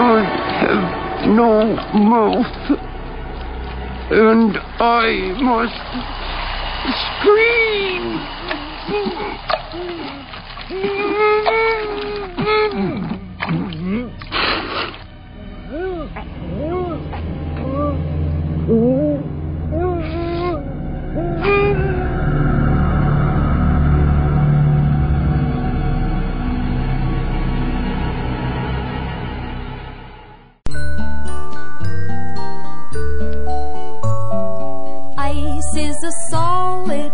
have no mouth, and I must scream. Solid,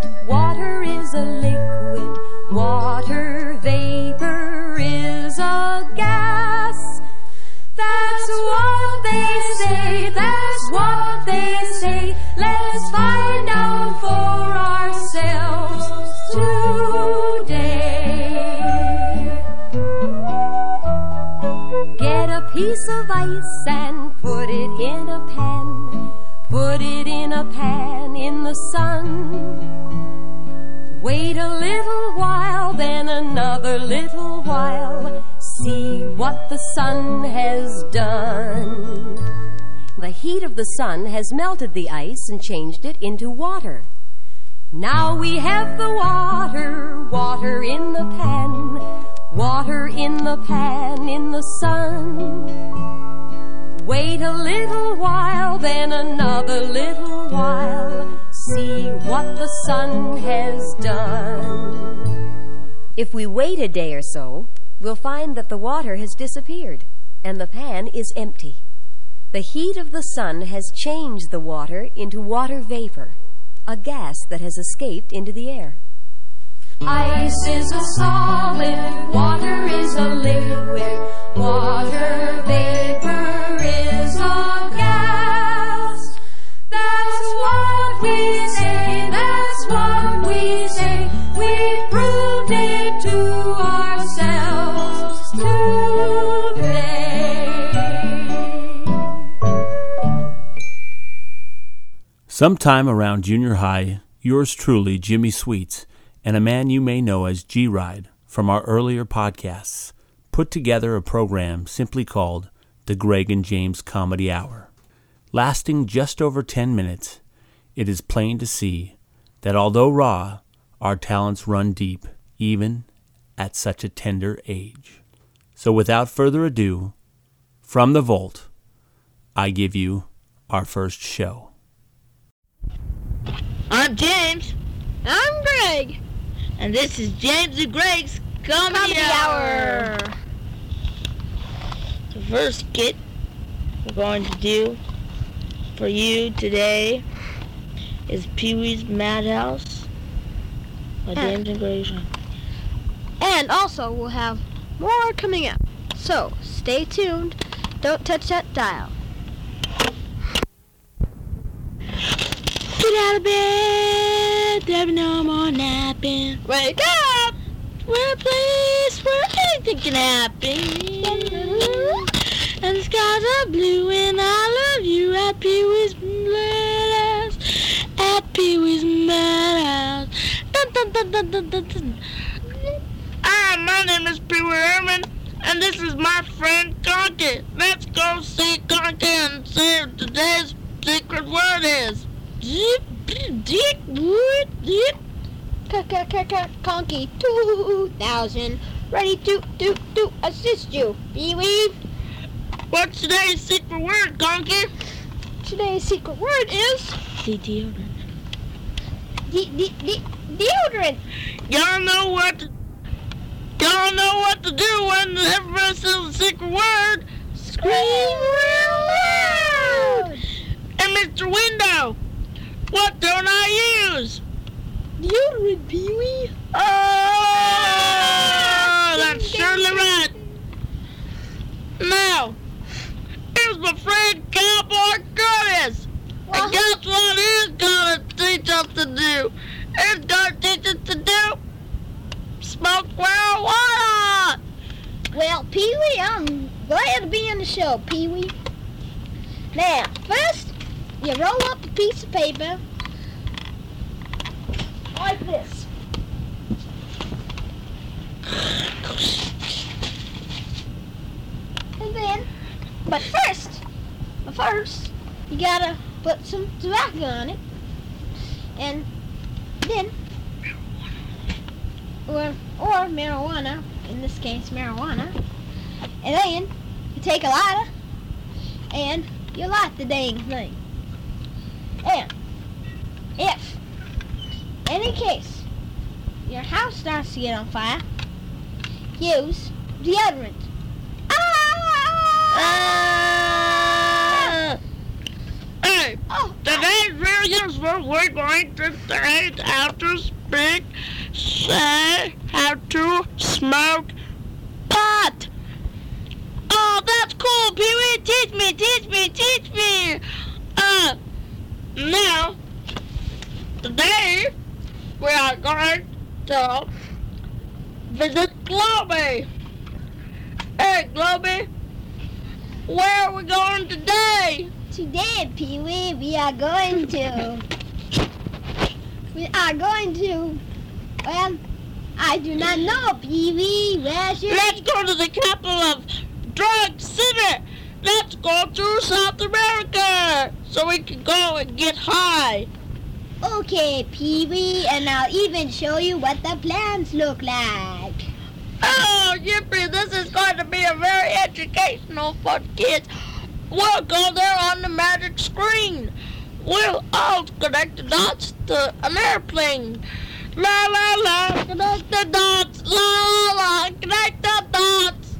sun has melted the ice and changed it into water. Now we have the water, water in the pan, water in the pan in the sun. Wait a little while, then another little while. See what the sun has done. If we wait a day or so, we'll find that the water has disappeared and the pan is empty. The heat of the sun has changed the water into water vapor, a gas that has escaped into the air. Ice is a solid, water is a liquid, water vapor is a gas. That's what we say, Sometime around junior high, yours truly, Jimmy Sweets, and a man you may know as G Ride from our earlier podcasts, put together a program simply called the Greg and James Comedy Hour. Lasting just over 10 minutes, it is plain to see that although raw, our talents run deep, even at such a tender age. So without further ado, from the vault, I give you our first show. I'm James. I'm Greg. And this is James and Greg's Comedy, Comedy Hour. The first skit we're going to do for you today is Pee Wee's Madhouse by James and Greg. And also, we'll have more coming up. So, stay tuned. Don't touch that dial. Get out of bed, there'll be no more napping. Wake up! We're a place where anything can happen. And the skies are blue and I love you at Pee Wee's Madhouse. At Pee Wee's Madhouse. Dun dun dun dun dun dun dun. Hi, my name is Pee Wee Herman. And this is my friend Conky. Let's go see Conky and see what today's secret word is. Dick, dick, wood, dick. Conky 2000. Ready to, to, to assist you. Pee-wee. What's today's secret word, Conky? Today's secret word is... deodorant. De- de- de- deodorant. Y'all know what to, y'all know what to do when everybody says the secret word. Scream real loud. And Mr. Window, what don't I use? Deodorant, Pee-wee. Oh, ah! that's surely right. Now, here's my friend Cowboy Curtis. And uh-huh. guess what he's gonna teach us to do? He's gonna teach us to do smoke marijuana. Well, Pee-wee, I'm glad to be on the show, Pee-wee. Now, first, you roll up a piece of paper like this. And then, but first, first you gotta put some tobacco on it, and then, or or marijuana, in this case marijuana, and then you take a lighter and you light the dang thing. And if any case your house starts to get on fire, use deodorant. Ah! Hey, today's videos where we're going to teach how to speak, say how to smoke pot. Oh, that's cool, Pee Wee. Teach me, teach me, teach me. Uh, now, today we are going to visit Globey. Hey, Globey, where are we going today? Today, Pee Wee, we are going to. We are going to. Well, I do not know, Pee Wee. Where should Let's go to the capital of Drug City. Let's go to South America so we can go and get high. Okay, Pee Wee, and I'll even show you what the plants look like. Oh, yippee, this is going to be a very educational for kids. We'll go there on the magic screen. We'll all connect the dots to an airplane. La la la, connect the dots. La la la, connect the dots.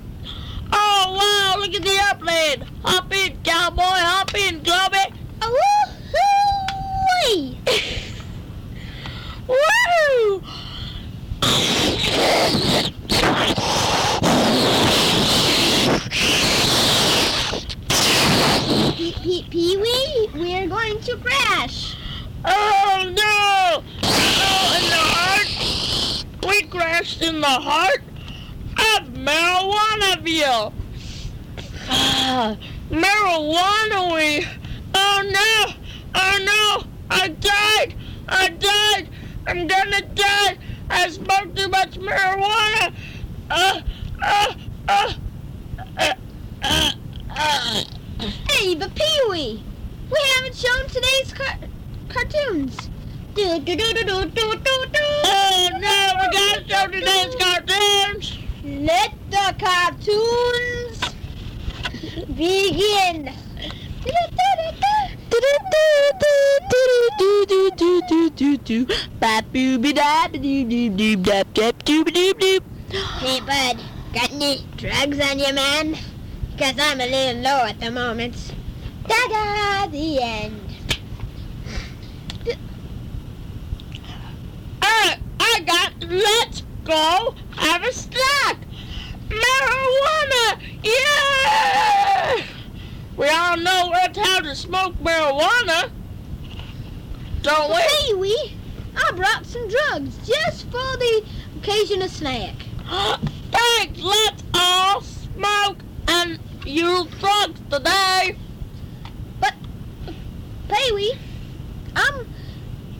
Oh wow, look at the airplane. Hop in, cowboy, hop in, Globey. Woohoo! Woo! Pee Pee Pee Wee, we're going to crash. Oh no! Oh, in the heart? We crashed in the heart of Marijuanaville. Ah, marijuana we. Oh no! Oh no! I died! I died! I'm gonna die! I smoked too much marijuana! Uh, uh, uh, uh, uh, uh. Hey, but Pee Wee, we haven't shown today's car- cartoons. Do do do do do do do do. Oh no, we gotta show today's cartoons. Let the cartoons begin. Hey, bud, got any drugs on you, man? Because I'm a little low at the moment. Da-da, the end. I, I got, let's go have a snack. Marijuana, yeah! We all know it's how to smoke marijuana, don't we? Hey, Wee, I brought some drugs just for the occasional snack. Thanks, let's all smoke and use drugs today. But, Pee Wee, I'm,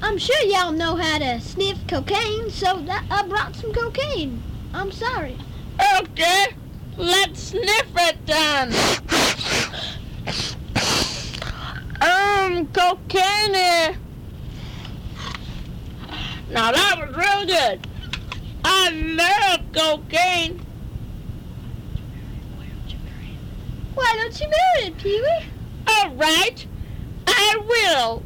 I'm sure y'all know how to sniff cocaine, so that I brought some cocaine. I'm sorry. Okay, let's sniff it then. Um, cocaine. Now that was real good. I love cocaine. Why don't you marry it, Pee Wee? All right, I will.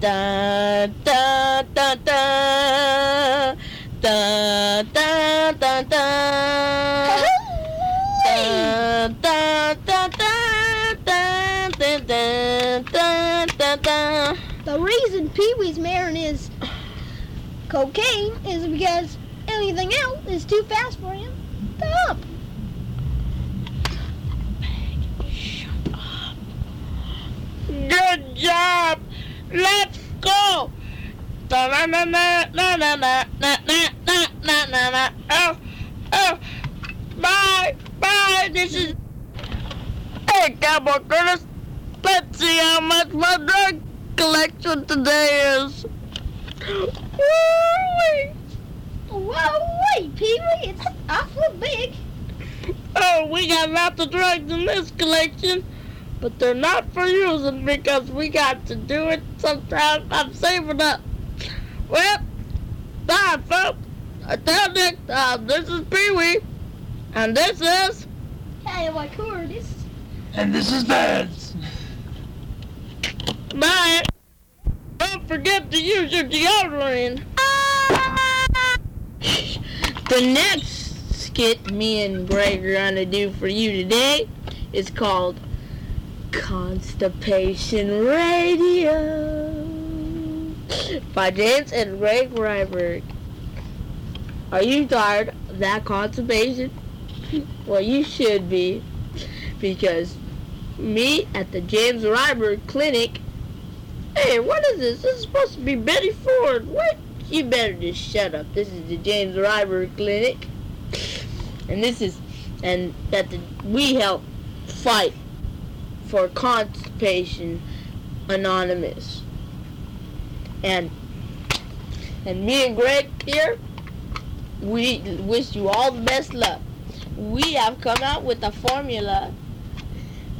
Da da da da da da da da. Da da da da The reason Pee Wee's marrying is cocaine is because anything else is too fast for him to up. Good job. Let's go. Na na na na na na na na na na na. Oh, oh. Bye, bye. This is. Hey, Cowboy Curtis. Let's see how much my drug collection today is. Woo-wee. Whoa, wait, Pee Wee, it's awful big. Oh, we got lots of drugs in this collection, but they're not for using because we got to do it sometime. I'm saving up. Well, bye, folks. Until next time, this is Pee Wee, and this is. Hey, like who are this? And this is Vance. Bye. Don't forget to use your deodorant. the next skit me and Greg are gonna do for you today is called Constipation Radio by James and Greg Ryberg. Are you tired of that constipation? Well, you should be, because me at the James Ryberg Clinic. Hey, what is this? This is supposed to be Betty Ford. What? You better just shut up. This is the James Ryberg Clinic, and this is, and that the, we help fight for Constipation Anonymous. And and me and Greg here, we wish you all the best luck. We have come out with a formula.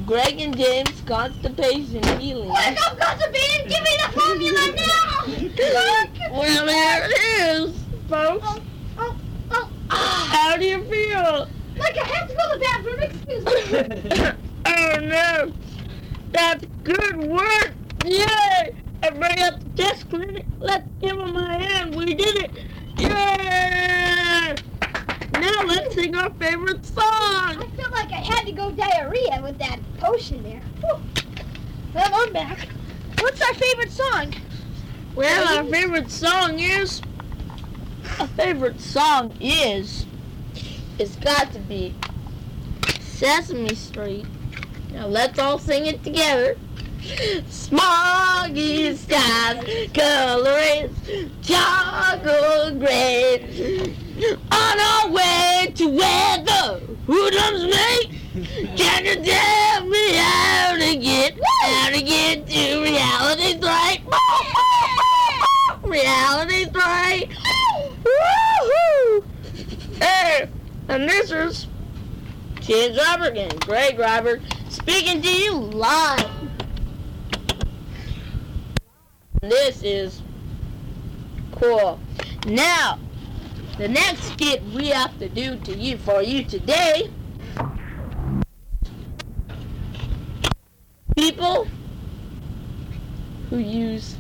Greg and James Constipation Healing. What? I'm constipated. Give me the formula now. Look! Well, here it is, folks. Oh, oh, oh, oh. How do you feel? Like I have to go to the bathroom. Excuse me. oh no! That's good work! Yay! Everybody at the test clinic, let's give them a hand. We did it! Yay! Sing our favorite song. I feel like I had to go diarrhea with that potion there. Whew. Well, I'm back. What's our favorite song? Well, our favorite song is. Our favorite song is. It's got to be Sesame Street. Now let's all sing it together. Smoggy skies, colorings, chocolate gray. On our way to where the hoodlums meet. Can you tell me how to get, how to get to reality's right? Reality's right. Woohoo! Hey, and this is James Robert and Greg Robert speaking to you live. This is cool. Now, the next skit we have to do to you for you today. People who use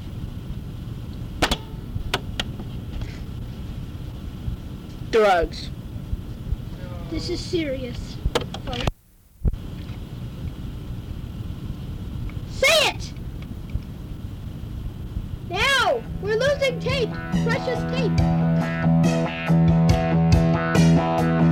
drugs. This is serious. Say it! Now! We're losing tape! Precious tape! Thank you.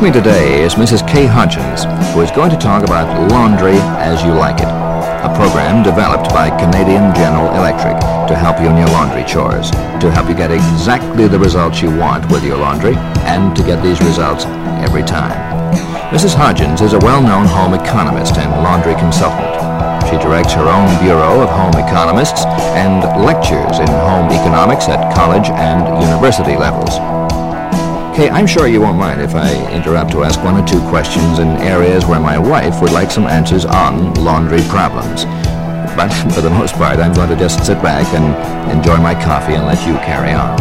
With me today is Mrs. Kay Hodgins, who is going to talk about Laundry as You Like It, a program developed by Canadian General Electric to help you in your laundry chores, to help you get exactly the results you want with your laundry, and to get these results every time. Mrs. Hodgins is a well-known home economist and laundry consultant. She directs her own Bureau of Home Economists and lectures in home economics at college and university levels. Kay, I'm sure you won't mind if I interrupt to ask one or two questions in areas where my wife would like some answers on laundry problems. But for the most part, I'm going to just sit back and enjoy my coffee and let you carry on.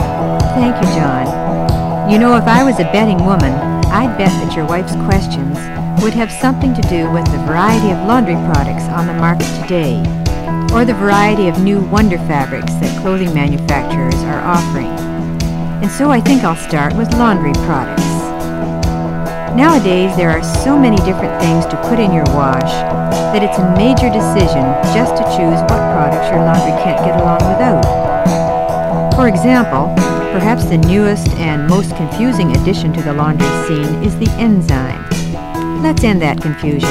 Thank you, John. You know, if I was a betting woman, I'd bet that your wife's questions would have something to do with the variety of laundry products on the market today, or the variety of new wonder fabrics that clothing manufacturers are offering. And so I think I'll start with laundry products. Nowadays, there are so many different things to put in your wash that it's a major decision just to choose what products your laundry can't get along without. For example, perhaps the newest and most confusing addition to the laundry scene is the enzyme. Let's end that confusion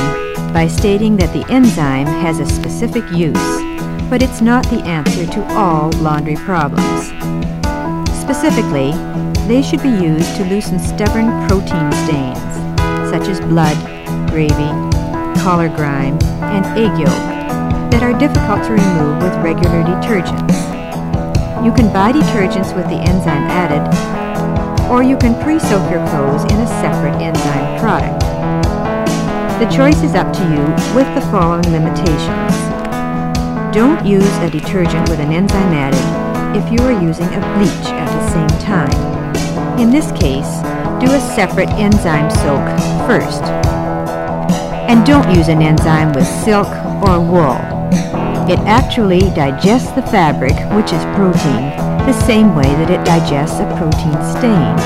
by stating that the enzyme has a specific use, but it's not the answer to all laundry problems. Specifically, they should be used to loosen stubborn protein stains, such as blood, gravy, collar grime, and egg yolk, that are difficult to remove with regular detergents. You can buy detergents with the enzyme added, or you can pre-soak your clothes in a separate enzyme product. The choice is up to you with the following limitations. Don't use a detergent with an enzyme added if you are using a bleach time. In this case, do a separate enzyme soak first. And don't use an enzyme with silk or wool. It actually digests the fabric, which is protein, the same way that it digests a protein stain.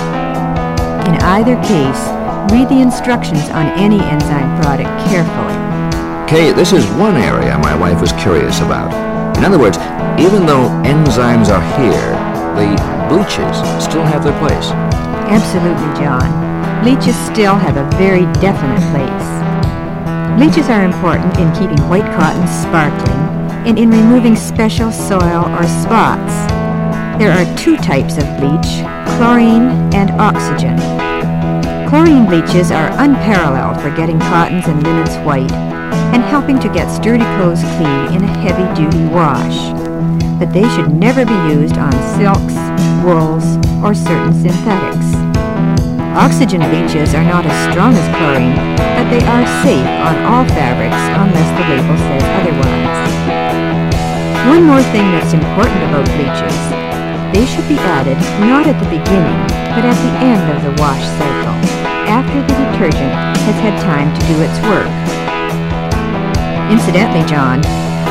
In either case, read the instructions on any enzyme product carefully. Kay, this is one area my wife was curious about. In other words, even though enzymes are here, the bleaches still have their place. Absolutely, John. Bleaches still have a very definite place. Bleaches are important in keeping white cotton sparkling and in removing special soil or spots. There are two types of bleach, chlorine and oxygen. Chlorine bleaches are unparalleled for getting cottons and linens white and helping to get sturdy clothes clean in a heavy-duty wash. But they should never be used on silks, wools, or certain synthetics. Oxygen bleaches are not as strong as chlorine, but they are safe on all fabrics unless the label says otherwise. One more thing that's important about bleaches. They should be added not at the beginning, but at the end of the wash cycle, after the detergent has had time to do its work. Incidentally, John,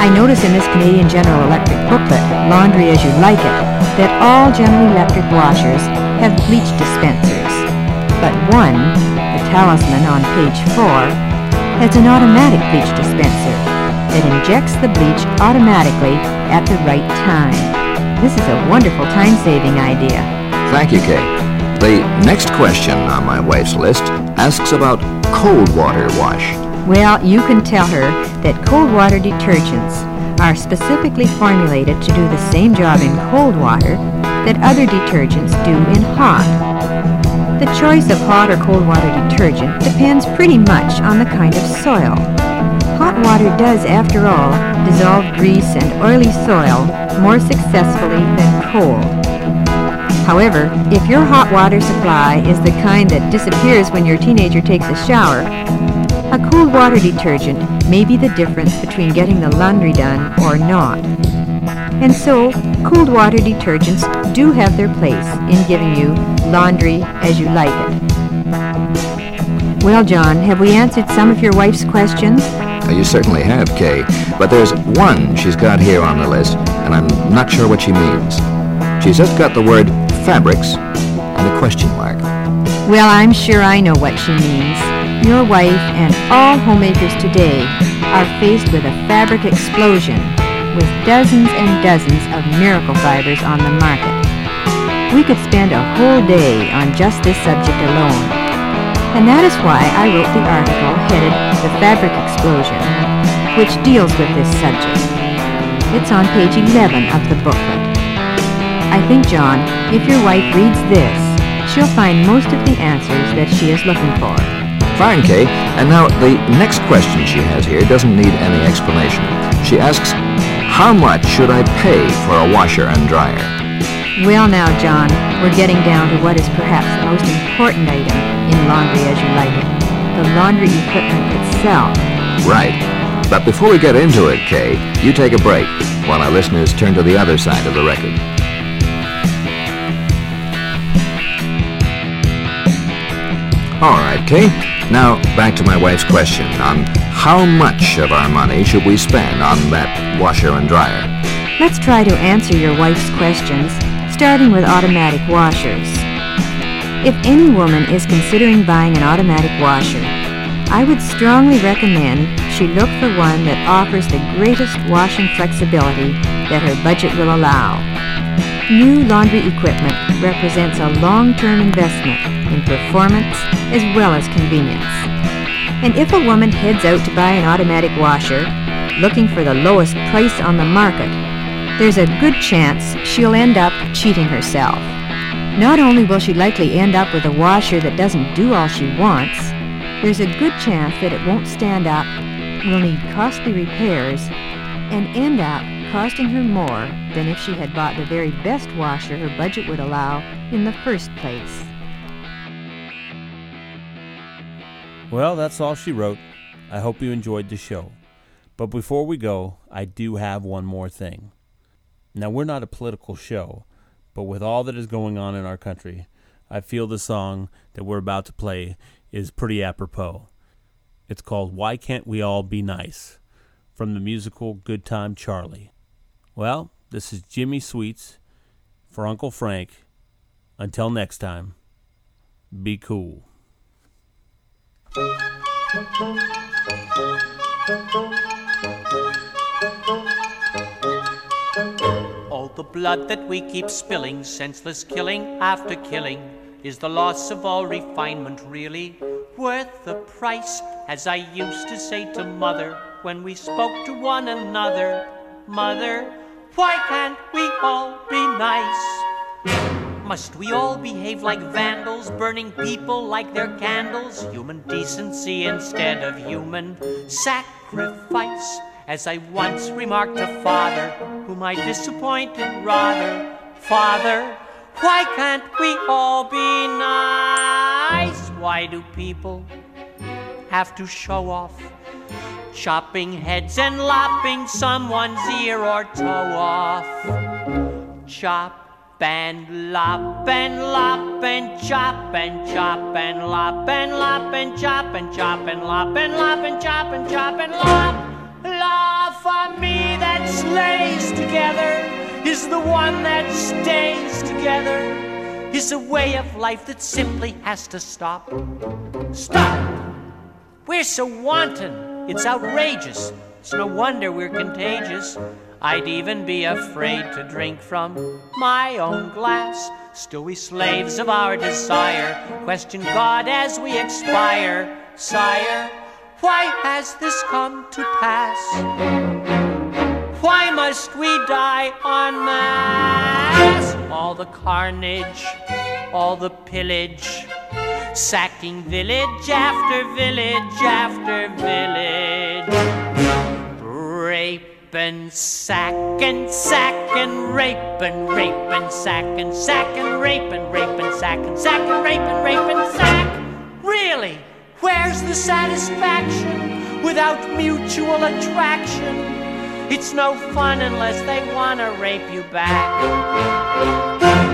I notice in this Canadian General Electric booklet, Laundry as You Like It, that all General Electric washers have bleach dispensers. But one, the Talisman on page 4, has an automatic bleach dispenser that injects the bleach automatically at the right time. This is a wonderful time-saving idea. Thank you, Kay. The next question on my wife's list asks about cold water wash. Well, you can tell her that cold water detergents are specifically formulated to do the same job in cold water that other detergents do in hot. The choice of hot or cold water detergent depends pretty much on the kind of soil. Hot water does, after all, dissolve grease and oily soil more successfully than cold. However, if your hot water supply is the kind that disappears when your teenager takes a shower, a cold water detergent may be the difference between getting the laundry done or not. And so, cold water detergents do have their place in giving you laundry as you like it. Well, John, have we answered some of your wife's questions? Uh, You certainly have, Kay. But there's one she's got here on the list, and I'm not sure what she means. She's just got the word fabrics and a question mark. Well, I'm sure I know what she means. Your wife and all homemakers today are faced with a fabric explosion with dozens and dozens of miracle fibers on the market. We could spend a whole day on just this subject alone. And that is why I wrote the article headed The Fabric Explosion, which deals with this subject. It's on page 11 of the booklet. I think, John, if your wife reads this, she'll find most of the answers that she is looking for. Fine, Kay. And now the next question she has here doesn't need any explanation. She asks, how much should I pay for a washer and dryer? Well now, John, we're getting down to what is perhaps the most important item in Laundry As You Like It, the laundry equipment itself. Right. But before we get into it, Kay, you take a break while our listeners turn to the other side of the record. All right, Kay. Now back to my wife's question on how much of our money should we spend on that washer and dryer? Let's try to answer your wife's questions, starting with automatic washers. If any woman is considering buying an automatic washer, I would strongly recommend she look for one that offers the greatest washing flexibility that her budget will allow. New laundry equipment represents a long-term investment in performance as well as convenience. And if a woman heads out to buy an automatic washer, looking for the lowest price on the market, there's a good chance she'll end up cheating herself. Not only will she likely end up with a washer that doesn't do all she wants, there's a good chance that it won't stand up, will need costly repairs, and end up costing her more than if she had bought the very best washer her budget would allow in the first place. Well, that's all she wrote. I hope you enjoyed the show. But before we go, I do have one more thing. Now, we're not a political show, but with all that is going on in our country, I feel the song that we're about to play is pretty apropos. It's called Why Can't We All Be Nice from the musical Good Time Charlie. Well, this is Jimmy Sweets for Uncle Frank. Until next time, be cool. All the blood that we keep spilling, senseless killing after killing, is the loss of all refinement really worth the price? As I used to say to mother when we spoke to one another, Mother, why can't we all be nice? Must we all behave like vandals, burning people like their candles? Human decency instead of human sacrifice. As I once remarked to father, whom I disappointed rather, Father, why can't we all be nice? Why do people have to show off? Chopping heads and lopping someone's ear or toe off. Chop and lop and lop and chop and chop and lop and lop and chop and chop and lop and lop and chop and chop and lop. Love for me that slays together is the one that stays together. Is a way of life that simply has to stop. Stop! We're so wanton, it's outrageous. It's no wonder we're contagious. I'd even be afraid to drink from my own glass. Still, we slaves of our desire question God as we expire. Sire, why has this come to pass? Why must we die en masse? All the carnage, all the pillage, sacking village after village after village. Rape and sack and sack and rape and rape and sack and sack and rape and rape and sack and sack and rape and rape and sack. Really? Where's the satisfaction without mutual attraction? It's no fun unless they wanna rape you back.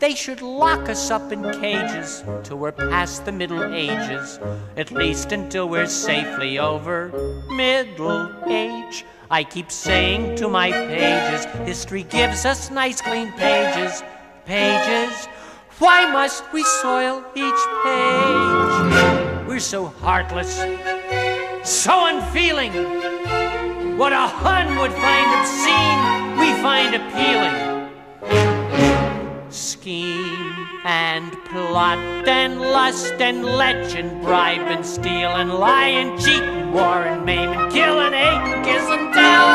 They should lock us up in cages till we're past the Middle Ages, at least until we're safely over middle age. I keep saying to my pages, history gives us nice clean pages, pages. Why must we soil each page? We're so heartless, so unfeeling. What a Hun would find obscene, we find appealing. Scheme and plot and lust and legend, bribe and steal and lie and cheat and war and maim and kill and hate and kiss and tell.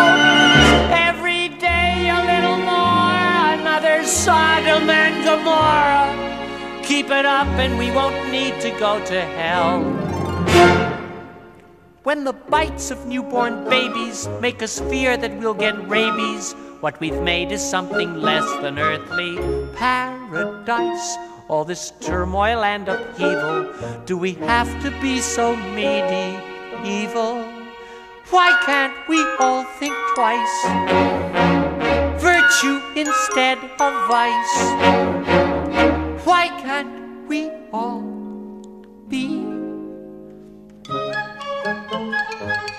Every day a little more, another Sodom and Gomorrah. Keep it up and we won't need to go to hell. When the bites of newborn babies make us fear that we'll get rabies, what we've made is something less than earthly paradise. All this turmoil and upheaval, do we have to be so medieval? Why can't we all think twice? Virtue instead of vice. Why can't we all be? Música